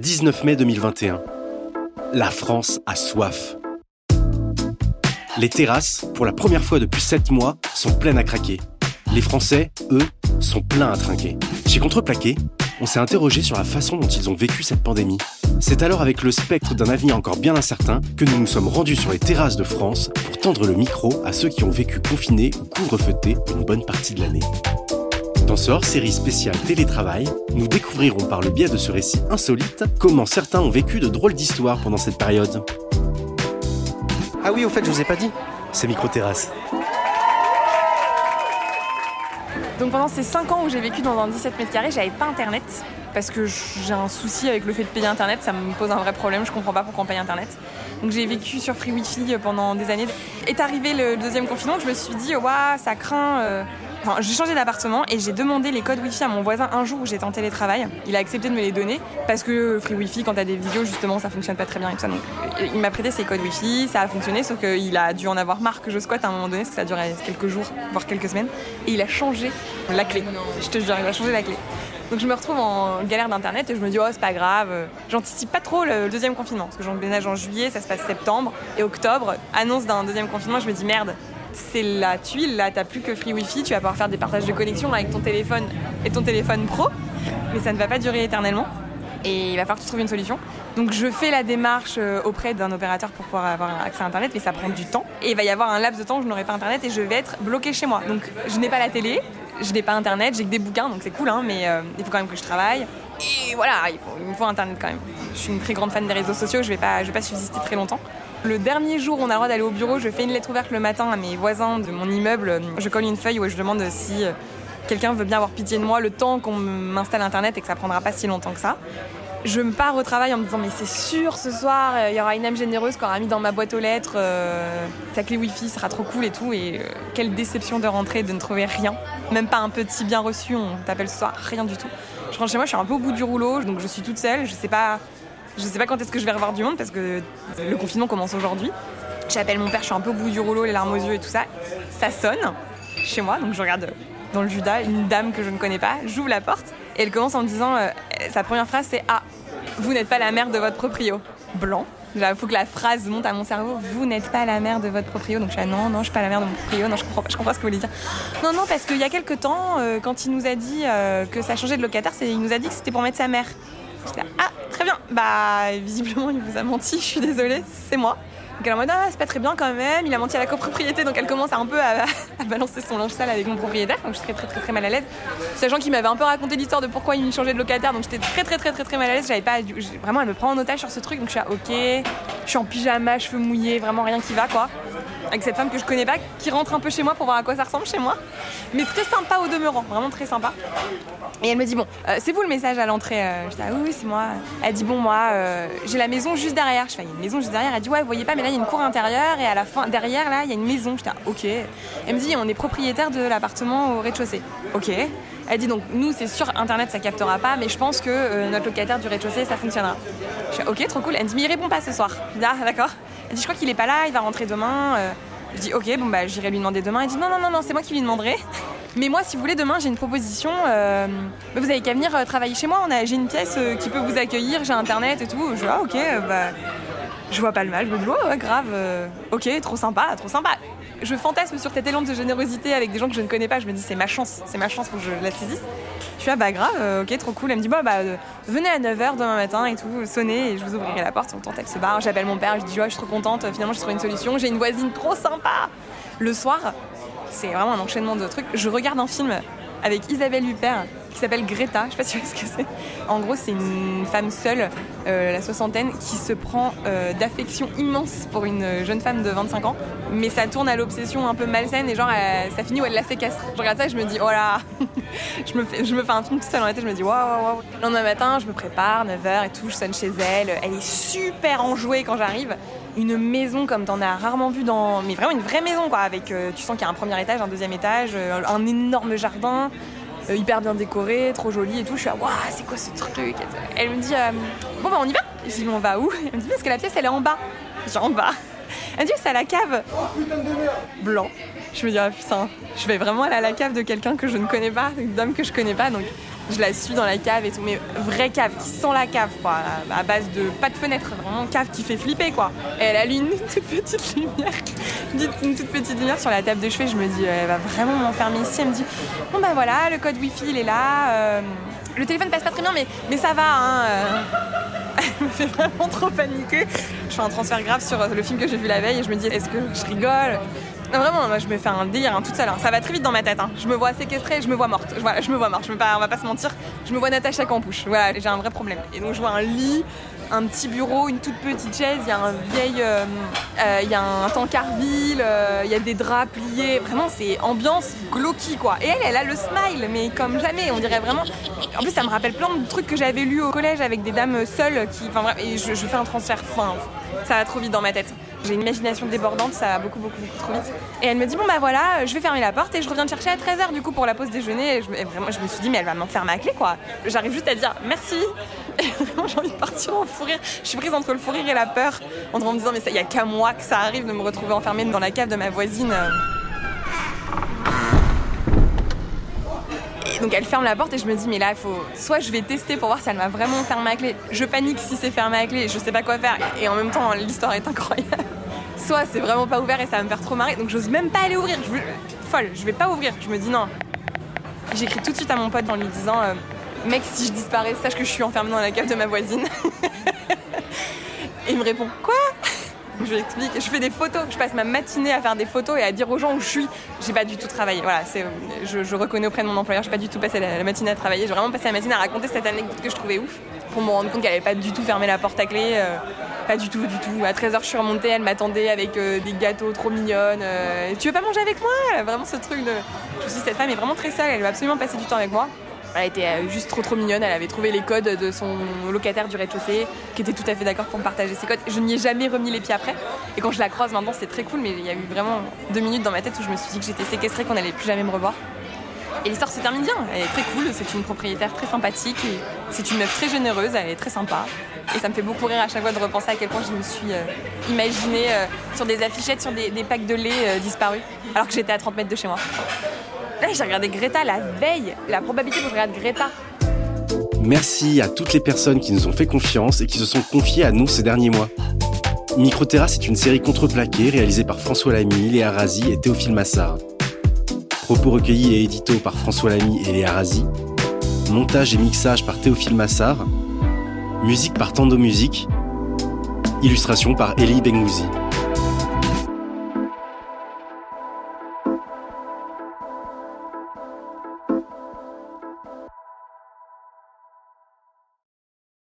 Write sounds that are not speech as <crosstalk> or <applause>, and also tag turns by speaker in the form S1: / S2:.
S1: 19 mai 2021. La France a soif. Les terrasses, pour la première fois depuis 7 mois, sont pleines à craquer. Les Français, eux, sont pleins à trinquer. Chez Contreplaqué, on s'est interrogé sur la façon dont ils ont vécu cette pandémie. C'est alors avec le spectre d'un avenir encore bien incertain que nous nous sommes rendus sur les terrasses de France pour tendre le micro à ceux qui ont vécu confinés ou couvre-feutés une bonne partie de l'année. Dans ce hors-série spéciale télétravail, nous découvrirons par le biais de ce récit insolite comment certains ont vécu de drôles d'histoires pendant cette période. Ah oui, au fait, je vous ai pas dit, c'est micro-terrasse.
S2: Donc pendant ces 5 ans où j'ai vécu dans un 17 mètres carrés, j'avais pas internet parce que j'ai un souci avec le fait de payer internet, ça me pose un vrai problème, je comprends pas pourquoi on paye internet. Donc j'ai vécu sur Free Wifi pendant des années. Est arrivé le deuxième confinement, je me suis dit waouh, ça craint euh, Enfin, j'ai changé d'appartement et j'ai demandé les codes Wi-Fi à mon voisin un jour où j'étais en télétravail. Il a accepté de me les donner parce que Free Wi-Fi, quand t'as des vidéos, justement, ça fonctionne pas très bien et tout ça. Donc, il m'a prêté ses codes Wi-Fi, ça a fonctionné, sauf qu'il a dû en avoir marre que je squatte à un moment donné, parce que ça duré quelques jours, voire quelques semaines. Et il a changé la clé. Je te jure, il a changé la clé. Donc je me retrouve en galère d'internet et je me dis oh c'est pas grave. J'anticipe pas trop le deuxième confinement parce que j'emménage en juillet, ça se passe septembre et octobre, annonce d'un deuxième confinement, je me dis merde, c'est la tuile. Là, t'as plus que Free Wi-Fi. Tu vas pouvoir faire des partages de connexion avec ton téléphone et ton téléphone pro. Mais ça ne va pas durer éternellement. Et il va falloir que tu trouves une solution. Donc je fais la démarche euh, auprès d'un opérateur pour pouvoir avoir accès à Internet, mais ça prend du temps. Et il va y avoir un laps de temps où je n'aurai pas Internet et je vais être bloqué chez moi. Donc je n'ai pas la télé, je n'ai pas Internet, j'ai que des bouquins, donc c'est cool, hein, mais euh, il faut quand même que je travaille. Et voilà, il, faut, me faut Internet quand même. Je suis une très grande fan des réseaux sociaux, je ne vais, vais pas subsister très longtemps. Le dernier jour où on a le droit d'aller au bureau, je fais une lettre ouverte le matin à mes voisins de mon immeuble. Je colle une feuille où je demande si euh, quelqu'un veut bien avoir pitié de moi le temps qu'on m'installe Internet et que ça prendra pas si longtemps que ça. Je me pars au travail en me disant mais c'est sûr ce soir il y aura une âme généreuse qui aura mis dans ma boîte aux lettres euh, ta clé wifi sera trop cool et tout et euh, quelle déception de rentrer de ne trouver rien même pas un petit bien reçu on t'appelle ce soir rien du tout je rentre chez moi je suis un peu au bout du rouleau donc je suis toute seule je sais pas je sais pas quand est-ce que je vais revoir du monde parce que le confinement commence aujourd'hui. J'appelle mon père, je suis un peu au bout du rouleau, les larmes aux yeux et tout ça. Ça sonne chez moi, donc je regarde dans le Judas une dame que je ne connais pas. J'ouvre la porte et elle commence en me disant euh, sa première phrase c'est Ah, vous n'êtes pas la mère de votre proprio. Blanc. Il faut que la phrase monte à mon cerveau. Vous n'êtes pas la mère de votre proprio. Donc je suis non, non, je suis pas la mère de mon proprio. Non, je comprends, je comprends ce que vous voulez dire. Non, non, parce qu'il y a quelques temps, euh, quand il nous a dit euh, que ça changeait de locataire, il nous a dit que c'était pour mettre sa mère. J'étais ah, très bien. Bah, visiblement, il vous a menti, <laughs> je suis désolée, c'est moi. Donc elle est en mode, ah, c'est pas très bien quand même, il a menti à la copropriété, donc elle commence un peu à, balancer son linge sale avec mon propriétaire, donc je suis très très très mal à l'aise. Sachant qu'il m'avait un peu raconté l'histoire de pourquoi il me changeait de locataire, donc j'étais très très très très très mal à l'aise, j'avais pas, vraiment elle me prend en otage sur ce truc, donc je suis à ok, je suis en pyjama, cheveux mouillés, vraiment rien qui va quoi. Avec cette femme que je connais pas, qui rentre un peu chez moi pour voir à quoi ça ressemble chez moi, mais très sympa au demeurant, vraiment très sympa. Et elle me dit bon, euh, c'est vous le message à l'entrée euh, Je dis ah oui, c'est moi. Elle dit bon moi, euh, j'ai la maison juste derrière. Je fais il y a une maison juste derrière. Elle dit ouais, vous voyez pas, mais là il y a une cour intérieure et à la fin derrière là il y a une maison. Je dis ah, ok. Elle me dit on est propriétaire de l'appartement au rez-de-chaussée. Ok. Elle dit donc nous c'est sur internet ça captera pas, mais je pense que notre locataire du rez-de-chaussée ça fonctionnera. Je fais ok, trop cool. Elle me dit mais il répond pas ce soir. Je dis ah d'accord. Elle dit je crois qu'il est pas là, il va rentrer demain. Je dis ok, bon bah j'irai lui demander demain. Elle dit non non non c'est moi qui lui demanderai. <laughs> Mais moi, si vous voulez, demain, j'ai une proposition. Euh, vous avez qu'à venir euh, travailler chez moi. J'ai une pièce euh, qui peut vous accueillir, j'ai internet et tout. Je dis, ah, ok, bah, je vois pas le mal. Je me dis, oh, grave, ok, trop sympa, trop sympa. Je fantasme sur cette élan de générosité avec des gens que je ne connais pas. Je me dis, c'est ma chance, c'est ma chance, faut que je la saisisse. Je suis, ah, bah, grave, ok, trop cool. Elle me dit, bah, bah venez à 9h demain matin et tout, sonnez et je vous ouvrirai la porte. On elle se barre. J'appelle mon père, je dis, oh, je suis trop contente, finalement, j'ai trouvé une solution. J'ai une voisine trop sympa. Le soir, c'est vraiment un enchaînement de trucs. Je regarde un film avec Isabelle Huppert qui s'appelle Greta, je sais pas si vous savez ce que c'est. En gros, c'est une femme seule, euh, la soixantaine, qui se prend euh, d'affection immense pour une jeune femme de 25 ans, mais ça tourne à l'obsession un peu malsaine et genre ça finit où elle la séquestre. Je regarde ça et je me dis, oh là <laughs> je, me fais, un film tout seul la tête, je me dis, waouh, waouh. Le lendemain matin, je me prépare, 9h et tout, je sonne chez elle, elle est super enjouée quand j'arrive une maison comme t'en as rarement vu dans. Mais vraiment une vraie maison, quoi. Avec, euh, tu sens qu'il y a un premier étage, un deuxième étage, euh, un énorme jardin, euh, hyper bien décoré, trop joli et tout. Je suis là, waouh, c'est quoi ce truc Elle me dit, bon, bah on y va. Je dis, on va où? Elle me dit, parce que la pièce, elle est en bas. Je dis, en bas. Elle me dit, c'est à la cave. Blanc. Je me dis, ah putain, je vais vraiment aller à la cave de quelqu'un que je ne connais pas, dame que je connais pas. Donc Je la suis dans la cave et tout, mais vraie cave, qui sent la cave, quoi, à base de pas de fenêtre, vraiment cave qui fait flipper, quoi. Et elle allume une toute petite lumière, <laughs> une toute petite lumière sur la table de chevet. Je me dis, elle va vraiment m'enfermer ici. Elle me dit, bon bah voilà, le code Wi-Fi il est là. Euh, le téléphone passe pas très bien, mais, mais ça va. Hein, euh. <laughs> Elle me fait vraiment trop paniquer. Je fais un transfert grave sur le film que j'ai vu la veille et je me dis, est-ce que je rigole? Vraiment, moi je me fais un délire hein, toute seule. Hein. Ça va très vite dans ma tête. Hein. Je me vois séquestrée, je me vois morte. Voilà, je me vois morte. Je pas, on va pas se mentir. Je me vois Natacha Campouche. Voilà, j'ai un vrai problème. Et donc je vois un lit, un petit bureau, une toute petite chaise. Il y a un vieil, euh, euh, il y a un tankerville, euh, il y a des draps pliés. Vraiment, c'est ambiance glauque quoi. Et elle, elle a le smile, mais comme jamais. On dirait vraiment. En plus, ça me rappelle plein de trucs que j'avais lus au collège avec des dames seules qui. Enfin, et je, je fais un transfert. Enfin, ça va trop vite dans ma tête. J'ai une imagination débordante, ça va beaucoup, beaucoup, trop vite. Et elle me dit, bon bah voilà, je vais fermer la porte et je reviens te chercher à 13h du coup pour la pause déjeuner. Et, vraiment, je me suis dit, mais elle va m'en faire ma clé quoi. J'arrive juste à dire merci. <laughs> Et vraiment, j'ai envie de partir en fou rire. Je suis prise entre le fou rire et la peur, en me disant, mais il y a qu'à moi que ça arrive de me retrouver enfermée dans la cave de ma voisine. Donc elle ferme la porte et je me dis mais là faut soit je vais tester pour voir si elle m'a vraiment fermé à clé. Je panique si c'est fermé à clé, je sais pas quoi faire et en même temps l'histoire est incroyable. <laughs> Soit c'est vraiment pas ouvert et ça va me faire trop marrer donc j'ose même pas aller ouvrir. Je veux... Folle, je vais pas ouvrir. Je me dis non. J'écris tout de suite à mon pote en lui disant euh, mec si je disparais sache que je suis enfermée dans la cave de ma voisine. <laughs> et il me répond quoi? <laughs> je lui explique, je fais des photos, je passe ma matinée à faire des photos et à dire aux gens où je suis. J'ai pas du tout travaillé. Voilà, c'est, je, reconnais auprès de mon employeur, j'ai pas du tout passé la, matinée à travailler. J'ai vraiment passé la matinée à raconter cette anecdote que je trouvais ouf pour me rendre compte qu'elle avait pas du tout fermé la porte à clé. Euh, pas du tout, du tout. À 13h, je suis remontée, elle m'attendait avec euh, des gâteaux trop mignonnes. Euh, tu veux pas manger avec moi? Vraiment ce truc de. Je me suis dit, cette femme est vraiment très seule, elle veut absolument passer du temps avec moi. Elle était euh, juste trop trop mignonne, elle avait trouvé les codes de son locataire du rez-de-chaussée, qui était tout à fait d'accord pour me partager ses codes. Je n'y ai jamais remis les pieds après. Et quand je la croise maintenant, c'est très cool, mais il y a eu vraiment deux minutes dans ma tête où je me suis dit que j'étais séquestrée, qu'on n'allait plus jamais me revoir. Et l'histoire se termine bien, elle est très cool, c'est une propriétaire très sympathique, c'est une meuf très généreuse, elle est très sympa. Et ça me fait beaucoup rire à chaque fois de repenser à quel point je me suis euh, imaginée euh, sur des affichettes, sur des, packs de lait disparus, alors que j'étais à 30 mètres de chez moi. <laughs> J'ai regardé Greta la veille. La probabilité que je regarde Greta.
S1: Merci à toutes les personnes qui nous ont fait confiance et qui se sont confiées à nous ces derniers mois. Microterrasse est une série contreplaquée réalisée par François Lamy, Léa Razi et Théophile Massard. Propos recueillis et édito par François Lamy et Léa Razi. Montage et mixage par Théophile Massard. Musique par Tando Musique. Illustration par Elie Bengouzi.